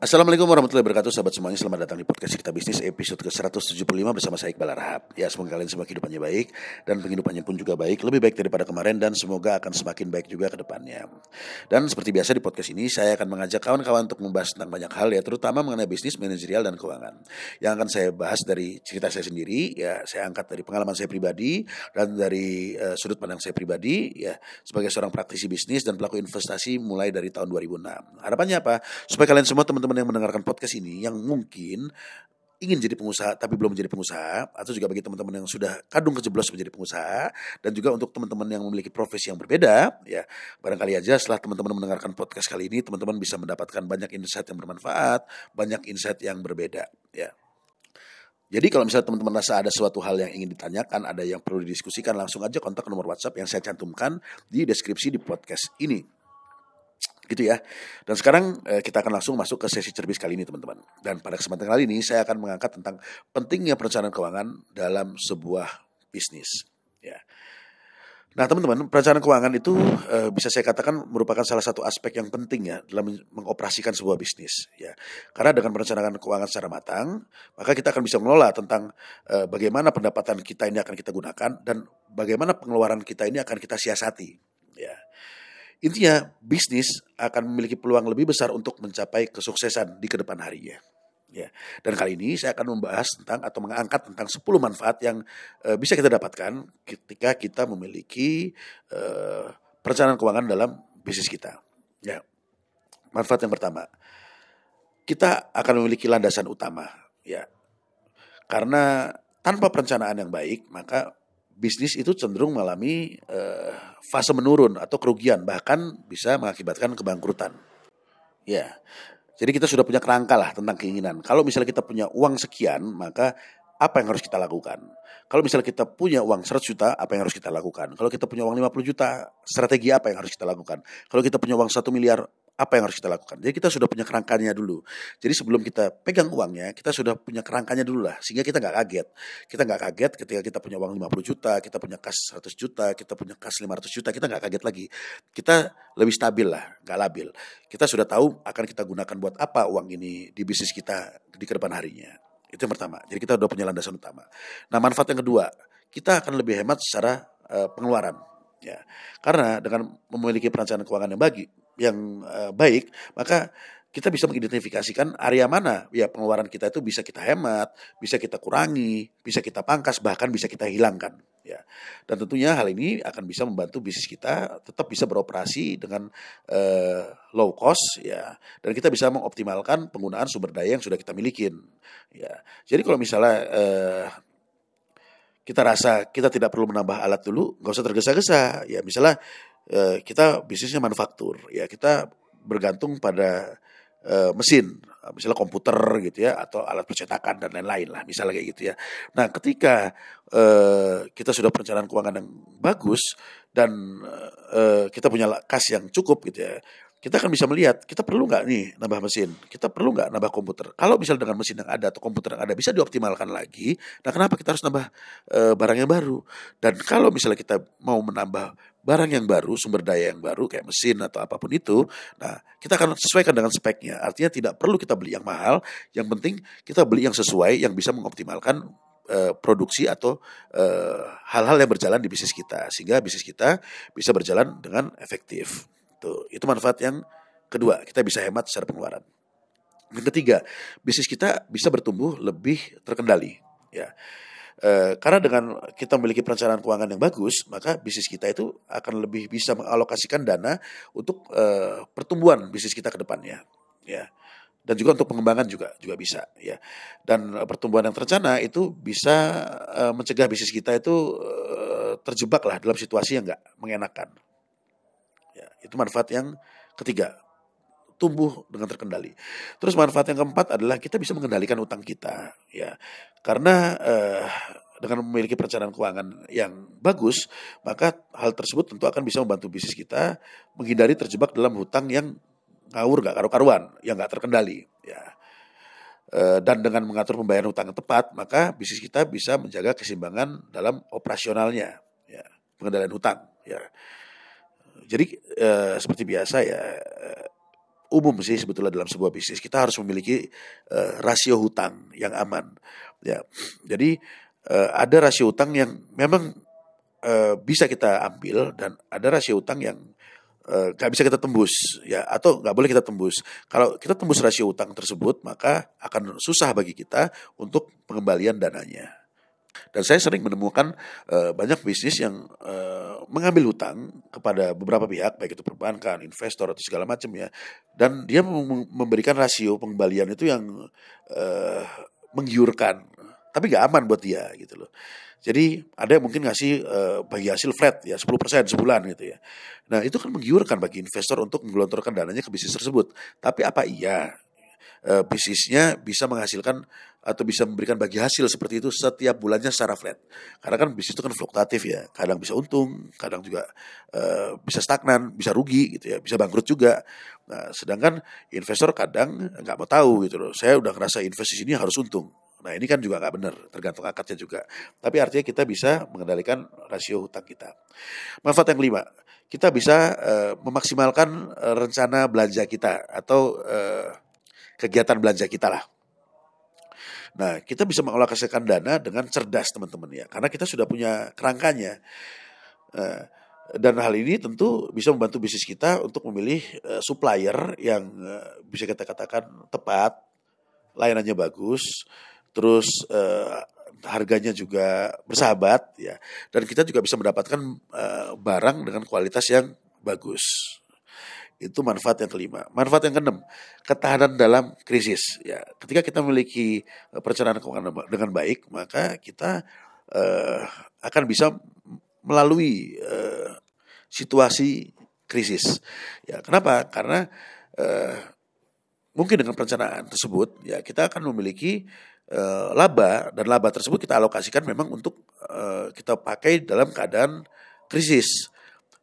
Assalamualaikum warahmatullahi wabarakatuh Sahabat semuanya. Selamat datang di podcast kita bisnis episode ke-175 bersama saya Iqbal Arhab Ya semoga kalian semua kehidupannya baik Dan penghidupannya pun juga baik Lebih baik daripada kemarin dan semoga akan semakin baik juga ke depannya. Dan seperti biasa di podcast ini saya akan mengajak kawan-kawan untuk membahas tentang banyak hal ya Terutama mengenai bisnis, manajerial dan keuangan. Yang akan saya bahas dari cerita saya sendiri Ya saya angkat dari pengalaman saya pribadi Dan dari uh, sudut pandang saya pribadi Ya sebagai seorang praktisi bisnis dan pelaku investasi mulai dari tahun 2006 Harapannya apa? Supaya kalian semua teman-teman teman-teman yang mendengarkan podcast ini yang mungkin ingin jadi pengusaha tapi belum menjadi pengusaha atau juga bagi teman-teman yang sudah kadung kejeblos menjadi pengusaha dan juga untuk teman-teman yang memiliki profesi yang berbeda ya barangkali aja setelah teman-teman mendengarkan podcast kali ini teman-teman bisa mendapatkan banyak insight yang bermanfaat banyak insight yang berbeda ya. Jadi kalau misalnya teman-teman rasa ada suatu hal yang ingin ditanyakan, ada yang perlu didiskusikan, langsung aja kontak nomor WhatsApp yang saya cantumkan di deskripsi di podcast ini gitu ya. Dan sekarang eh, kita akan langsung masuk ke sesi cerbis kali ini teman-teman. Dan pada kesempatan kali ini saya akan mengangkat tentang pentingnya perencanaan keuangan dalam sebuah bisnis. Ya. Nah teman-teman, perencanaan keuangan itu e, bisa saya katakan merupakan salah satu aspek yang penting ya dalam mengoperasikan sebuah bisnis. Ya, karena dengan perencanaan keuangan secara matang, maka kita akan bisa mengelola tentang e, bagaimana pendapatan kita ini akan kita gunakan dan bagaimana pengeluaran kita ini akan kita siasati. Ya, Intinya bisnis akan memiliki peluang lebih besar untuk mencapai kesuksesan di ke depan harinya. Ya. Dan kali ini saya akan membahas tentang atau mengangkat tentang 10 manfaat yang uh, bisa kita dapatkan ketika kita memiliki uh, perencanaan keuangan dalam bisnis kita. Ya. Manfaat yang pertama, kita akan memiliki landasan utama, ya. Karena tanpa perencanaan yang baik, maka bisnis itu cenderung mengalami uh, fase menurun atau kerugian bahkan bisa mengakibatkan kebangkrutan. Ya. Jadi kita sudah punya kerangka lah tentang keinginan. Kalau misalnya kita punya uang sekian, maka apa yang harus kita lakukan? Kalau misalnya kita punya uang 100 juta, apa yang harus kita lakukan? Kalau kita punya uang 50 juta, strategi apa yang harus kita lakukan? Kalau kita punya uang 1 miliar, apa yang harus kita lakukan. Jadi kita sudah punya kerangkanya dulu. Jadi sebelum kita pegang uangnya, kita sudah punya kerangkanya dulu lah. Sehingga kita nggak kaget. Kita nggak kaget ketika kita punya uang 50 juta, kita punya kas 100 juta, kita punya kas 500 juta, kita nggak kaget lagi. Kita lebih stabil lah, nggak labil. Kita sudah tahu akan kita gunakan buat apa uang ini di bisnis kita di ke depan harinya. Itu yang pertama. Jadi kita udah punya landasan utama. Nah manfaat yang kedua, kita akan lebih hemat secara uh, pengeluaran. Ya, karena dengan memiliki perencanaan keuangan yang bagi, yang uh, baik, maka kita bisa mengidentifikasikan area mana ya pengeluaran kita itu bisa kita hemat, bisa kita kurangi, bisa kita pangkas, bahkan bisa kita hilangkan. Ya, dan tentunya hal ini akan bisa membantu bisnis kita tetap bisa beroperasi dengan uh, low cost, ya, dan kita bisa mengoptimalkan penggunaan sumber daya yang sudah kita milikin. Ya, jadi kalau misalnya uh, kita rasa kita tidak perlu menambah alat dulu, nggak usah tergesa-gesa. Ya, misalnya Eh, kita bisnisnya manufaktur ya. Kita bergantung pada uh, mesin misalnya komputer gitu ya atau alat percetakan dan lain-lain lah misalnya kayak gitu ya. Nah ketika uh, kita sudah perencanaan keuangan yang bagus dan uh, kita punya kas yang cukup gitu ya kita akan bisa melihat kita perlu nggak nih nambah mesin, kita perlu nggak nambah komputer. Kalau misalnya dengan mesin yang ada atau komputer yang ada bisa dioptimalkan lagi, nah kenapa kita harus nambah e, barang yang baru? Dan kalau misalnya kita mau menambah barang yang baru, sumber daya yang baru kayak mesin atau apa pun itu, nah kita akan sesuaikan dengan speknya. Artinya tidak perlu kita beli yang mahal, yang penting kita beli yang sesuai yang bisa mengoptimalkan e, produksi atau hal-hal yang berjalan di bisnis kita sehingga bisnis kita bisa berjalan dengan efektif. Tuh, itu manfaat yang kedua, kita bisa hemat secara pengeluaran. Yang ketiga, bisnis kita bisa bertumbuh lebih terkendali. Ya, e, karena dengan kita memiliki perencanaan keuangan yang bagus, maka bisnis kita itu akan lebih bisa mengalokasikan dana untuk e, pertumbuhan bisnis kita ke depannya. Ya, dan juga untuk pengembangan juga juga bisa ya dan pertumbuhan yang terencana itu bisa uh, mencegah bisnis kita itu uh, terjebak lah dalam situasi yang nggak mengenakan itu manfaat yang ketiga, tumbuh dengan terkendali. Terus manfaat yang keempat adalah kita bisa mengendalikan utang kita, ya. Karena eh, dengan memiliki perencanaan keuangan yang bagus, maka hal tersebut tentu akan bisa membantu bisnis kita menghindari terjebak dalam hutang yang ngawur gak karu-karuan, yang gak terkendali, ya. Eh, dan dengan mengatur pembayaran hutang yang tepat, maka bisnis kita bisa menjaga keseimbangan dalam operasionalnya, ya, pengendalian hutang, ya. Jadi uh, seperti biasa ya uh, umum sih sebetulnya dalam sebuah bisnis. Kita harus memiliki uh, rasio hutang yang aman ya. Jadi uh, ada rasio hutang yang memang uh, bisa kita ambil dan ada rasio hutang yang nggak uh, bisa kita tembus ya atau nggak boleh kita tembus. Kalau kita tembus rasio hutang tersebut maka akan susah bagi kita untuk pengembalian dananya dan saya sering menemukan uh, banyak bisnis yang uh, mengambil hutang kepada beberapa pihak, baik itu perbankan, investor atau segala macam ya. Dan dia memberikan rasio pengembalian itu yang uh, menggiurkan, tapi gak aman buat dia gitu loh. Jadi ada yang mungkin ngasih uh, bagi hasil flat ya 10% sebulan gitu ya. Nah itu kan menggiurkan bagi investor untuk menggelontorkan dananya ke bisnis tersebut. Tapi apa iya bisnisnya bisa menghasilkan atau bisa memberikan bagi hasil seperti itu setiap bulannya secara flat. Karena kan bisnis itu kan fluktuatif ya. Kadang bisa untung, kadang juga uh, bisa stagnan, bisa rugi gitu ya, bisa bangkrut juga. Nah, sedangkan investor kadang nggak mau tahu gitu loh. Saya udah ngerasa investasi ini harus untung. Nah ini kan juga nggak benar, tergantung akadnya juga. Tapi artinya kita bisa mengendalikan rasio hutang kita. Manfaat yang kelima, kita bisa uh, memaksimalkan uh, rencana belanja kita atau uh, kegiatan belanja kita lah. Nah, kita bisa mengalokasikan dana dengan cerdas teman-teman ya, karena kita sudah punya kerangkanya. Uh, dan hal ini tentu bisa membantu bisnis kita untuk memilih uh, supplier yang uh, bisa kita katakan tepat, layanannya bagus, terus harganya juga bersahabat ya, dan kita juga bisa mendapatkan barang dengan kualitas yang bagus. Itu manfaat yang kelima. Manfaat yang keenam, ketahanan dalam krisis. Ya, ketika kita memiliki eh, perencanaan keuangan dengan baik, maka kita uh, akan bisa melalui uh, situasi krisis. Ya, kenapa? Karena uh, mungkin dengan perencanaan tersebut, ya kita akan memiliki uh, laba dan laba tersebut kita alokasikan memang untuk uh, kita pakai dalam keadaan krisis.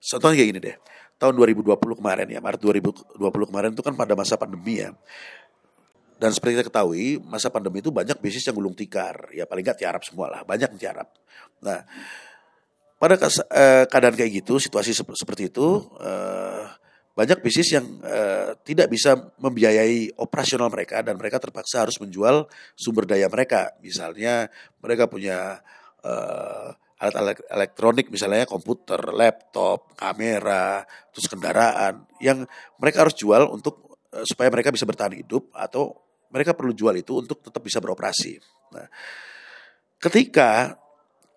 Contohnya kayak gini deh tahun 2020 kemarin ya, Maret 2020 kemarin itu kan pada masa pandemi ya. Dan seperti kita ketahui, masa pandemi itu banyak bisnis yang gulung tikar. Ya paling nggak tiarap semua lah, banyak tiarap. Nah, pada eh, keadaan kayak gitu, situasi seperti itu, eh, banyak bisnis yang eh, tidak bisa membiayai operasional mereka dan mereka terpaksa harus menjual sumber daya mereka. Misalnya mereka punya alat-alat elektronik misalnya komputer, laptop, kamera, terus kendaraan yang mereka harus jual untuk uh, supaya mereka bisa bertahan hidup atau mereka perlu jual itu untuk tetap bisa beroperasi. Nah, ketika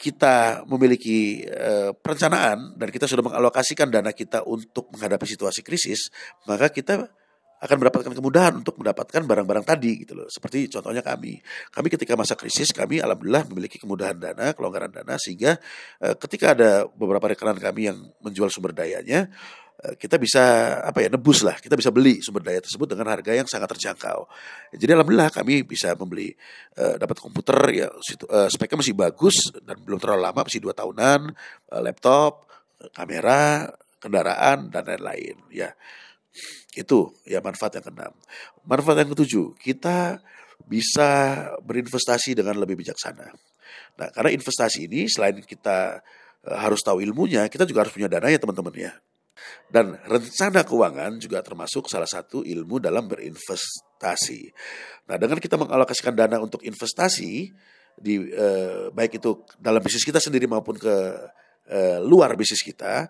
kita memiliki uh, perencanaan dan kita sudah mengalokasikan dana kita untuk menghadapi situasi krisis, maka kita akan mendapatkan kemudahan untuk mendapatkan barang-barang tadi gitu loh. Seperti contohnya kami. Kami ketika masa krisis kami alhamdulillah memiliki kemudahan dana, kelonggaran dana sehingga eh, ketika ada beberapa rekenan kami yang menjual sumber dayanya eh, kita bisa apa ya nebus lah kita bisa beli sumber daya tersebut dengan harga yang sangat terjangkau jadi alhamdulillah kami bisa membeli uh, dapat komputer ya uh, speknya masih bagus dan belum terlalu lama masih dua tahunan uh, laptop kamera kendaraan dan lain-lain ya itu ya manfaat yang keenam. Manfaat yang ketujuh, kita bisa berinvestasi dengan lebih bijaksana. Nah, karena investasi ini selain kita uh, harus tahu ilmunya, kita juga harus punya dana ya teman-teman ya. Dan rencana keuangan juga termasuk salah satu ilmu dalam berinvestasi. Nah, dengan kita mengalokasikan dana untuk investasi di uh, baik itu dalam bisnis kita sendiri maupun ke uh, luar bisnis kita,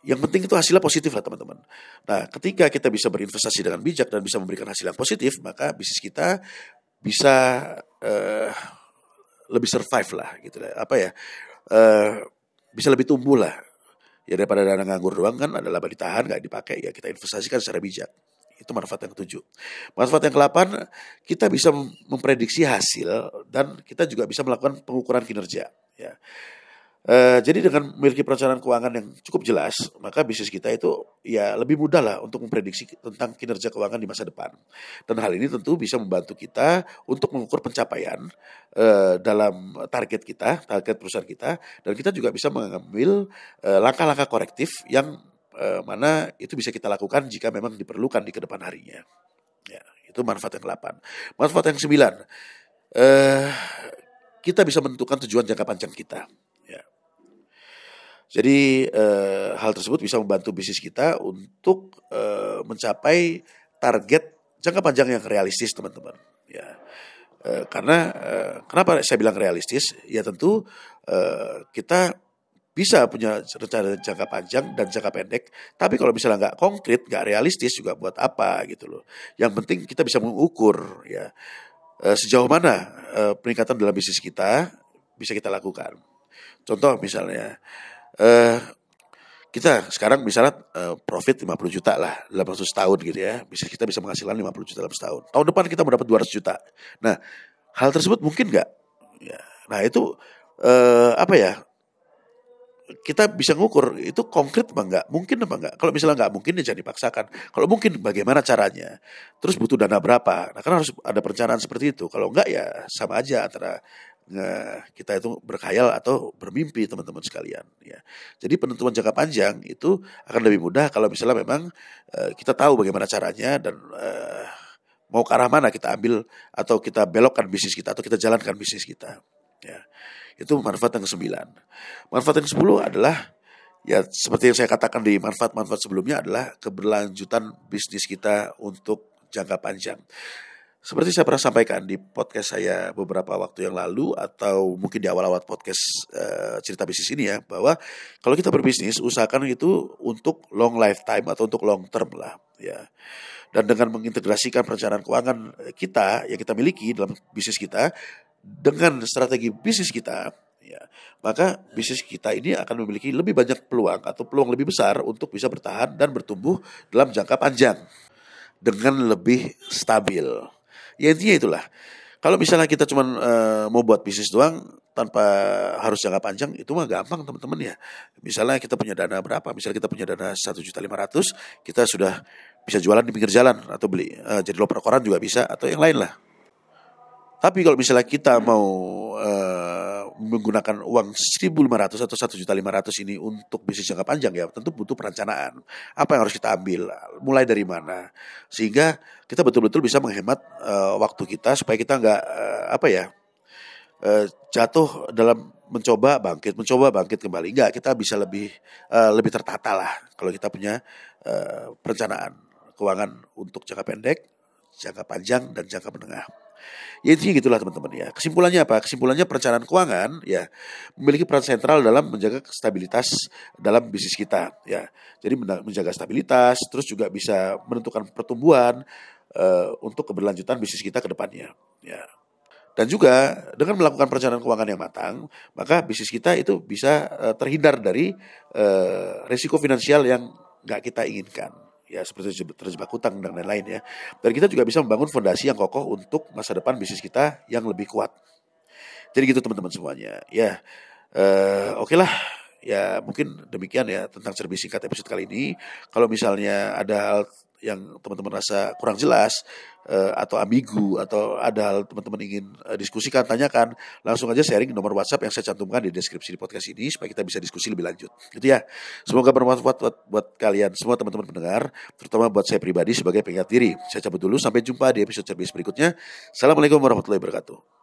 yang penting itu hasilnya positif lah teman-teman. Nah, ketika kita bisa berinvestasi dengan bijak dan bisa memberikan hasil yang positif, maka bisnis kita bisa uh, lebih survive lah gitu lah. Apa ya? Uh, bisa lebih tumbuh lah. Ya daripada dana nganggur doang kan adalah ditahan nggak dipakai ya kita investasikan secara bijak. Itu manfaat yang ketujuh. Manfaat yang kelapan, kita bisa memprediksi hasil dan kita juga bisa melakukan pengukuran kinerja. Ya Uh, jadi dengan memiliki perencanaan keuangan yang cukup jelas, maka bisnis kita itu ya lebih mudah lah untuk memprediksi tentang kinerja keuangan di masa depan. Dan hal ini tentu bisa membantu kita untuk mengukur pencapaian uh, dalam target kita, target perusahaan kita, dan kita juga bisa mengambil uh, langkah-langkah korektif yang uh, mana itu bisa kita lakukan jika memang diperlukan di ke depan harinya. Ya, itu manfaat yang delapan. Manfaat yang sembilan, uh, kita bisa menentukan tujuan jangka panjang kita. Jadi eh, hal tersebut bisa membantu bisnis kita untuk eh, mencapai target jangka panjang yang realistis teman-teman. Ya, e, karena e, kenapa saya bilang realistis? Ya tentu e, kita bisa punya rencana jangka panjang dan jangka pendek. Tapi kalau misalnya nggak konkret, nggak realistis juga buat apa gitu loh. Yang penting kita bisa mengukur ya e, sejauh mana e, peningkatan dalam bisnis kita bisa kita lakukan. Contoh misalnya, eh, kita sekarang misalnya uh, profit 50 juta lah dalam tahun gitu ya. Bisa kita bisa menghasilkan 50 juta dalam setahun. Tahun depan kita mau dapat 200 juta. Nah, hal tersebut mungkin nggak? Ya. Nah, itu uh, apa ya? Kita bisa ngukur itu konkret apa enggak? Mungkin apa enggak? Kalau misalnya enggak mungkin ya jangan dipaksakan. Kalau mungkin bagaimana caranya? Terus butuh dana berapa? Nah, kan harus ada perencanaan seperti itu. Kalau enggak ya sama aja antara Nah, kita itu berkhayal atau bermimpi teman-teman sekalian ya. Jadi penentuan jangka panjang itu akan lebih mudah kalau misalnya memang uh, kita tahu bagaimana caranya dan uh, mau ke arah mana kita ambil atau kita belokkan bisnis kita atau kita jalankan bisnis kita ya. Itu manfaat yang kesembilan. Manfaat yang kesepuluh adalah ya seperti yang saya katakan di manfaat-manfaat sebelumnya adalah keberlanjutan bisnis kita untuk jangka panjang. Seperti saya pernah sampaikan di podcast saya beberapa waktu yang lalu atau mungkin di awal-awal podcast uh, cerita bisnis ini ya bahwa kalau kita berbisnis usahakan itu untuk long lifetime atau untuk long term lah ya. Dan dengan mengintegrasikan perencanaan keuangan kita yang kita miliki dalam bisnis kita dengan strategi bisnis kita ya, maka bisnis kita ini akan memiliki lebih banyak peluang atau peluang lebih besar untuk bisa bertahan dan bertumbuh dalam jangka panjang dengan lebih stabil. Ya intinya itulah. Kalau misalnya kita cuma uh, mau buat bisnis doang tanpa harus jangka panjang itu mah gampang teman-teman ya. Misalnya kita punya dana berapa? Misalnya kita punya dana satu juta lima ratus, kita sudah bisa jualan di pinggir jalan atau beli uh, jadi loper koran juga bisa atau yang lain lah. Tapi kalau misalnya kita mau uh, menggunakan uang 1.500 atau 1.500 ini untuk bisnis jangka panjang ya tentu butuh perencanaan. Apa yang harus kita ambil, mulai dari mana, sehingga kita betul-betul bisa menghemat uh, waktu kita supaya kita nggak uh, apa ya uh, jatuh dalam mencoba bangkit, mencoba bangkit kembali. Enggak, kita bisa lebih uh, lebih tertata lah kalau kita punya uh, perencanaan keuangan untuk jangka pendek, jangka panjang dan jangka menengah. Ya intinya gitulah teman-teman ya. Kesimpulannya apa? Kesimpulannya perencanaan keuangan ya memiliki peran sentral dalam menjaga stabilitas dalam bisnis kita ya. Jadi menjaga stabilitas terus juga bisa menentukan pertumbuhan uh, untuk keberlanjutan bisnis kita ke depannya ya. Dan juga dengan melakukan perencanaan keuangan yang matang, maka bisnis kita itu bisa uh, terhindar dari uh, risiko finansial yang nggak kita inginkan ya seperti terjebak hutang dan lain-lain ya. Dan kita juga bisa membangun fondasi yang kokoh untuk masa depan bisnis kita yang lebih kuat. Jadi gitu teman-teman semuanya. Ya, uh, oke okay lah. Ya mungkin demikian ya tentang cerbis singkat episode kali ini. Kalau misalnya ada yang teman-teman rasa kurang jelas uh, atau ambigu atau ada hal teman-teman ingin uh, diskusikan tanyakan langsung aja sharing nomor WhatsApp yang saya cantumkan di deskripsi di podcast ini supaya kita bisa diskusi lebih lanjut. Gitu ya. Semoga bermanfaat buat, buat kalian semua teman-teman pendengar terutama buat saya pribadi sebagai pengingat diri. Saya cabut dulu sampai jumpa di episode cerbis berikutnya. Assalamualaikum warahmatullahi wabarakatuh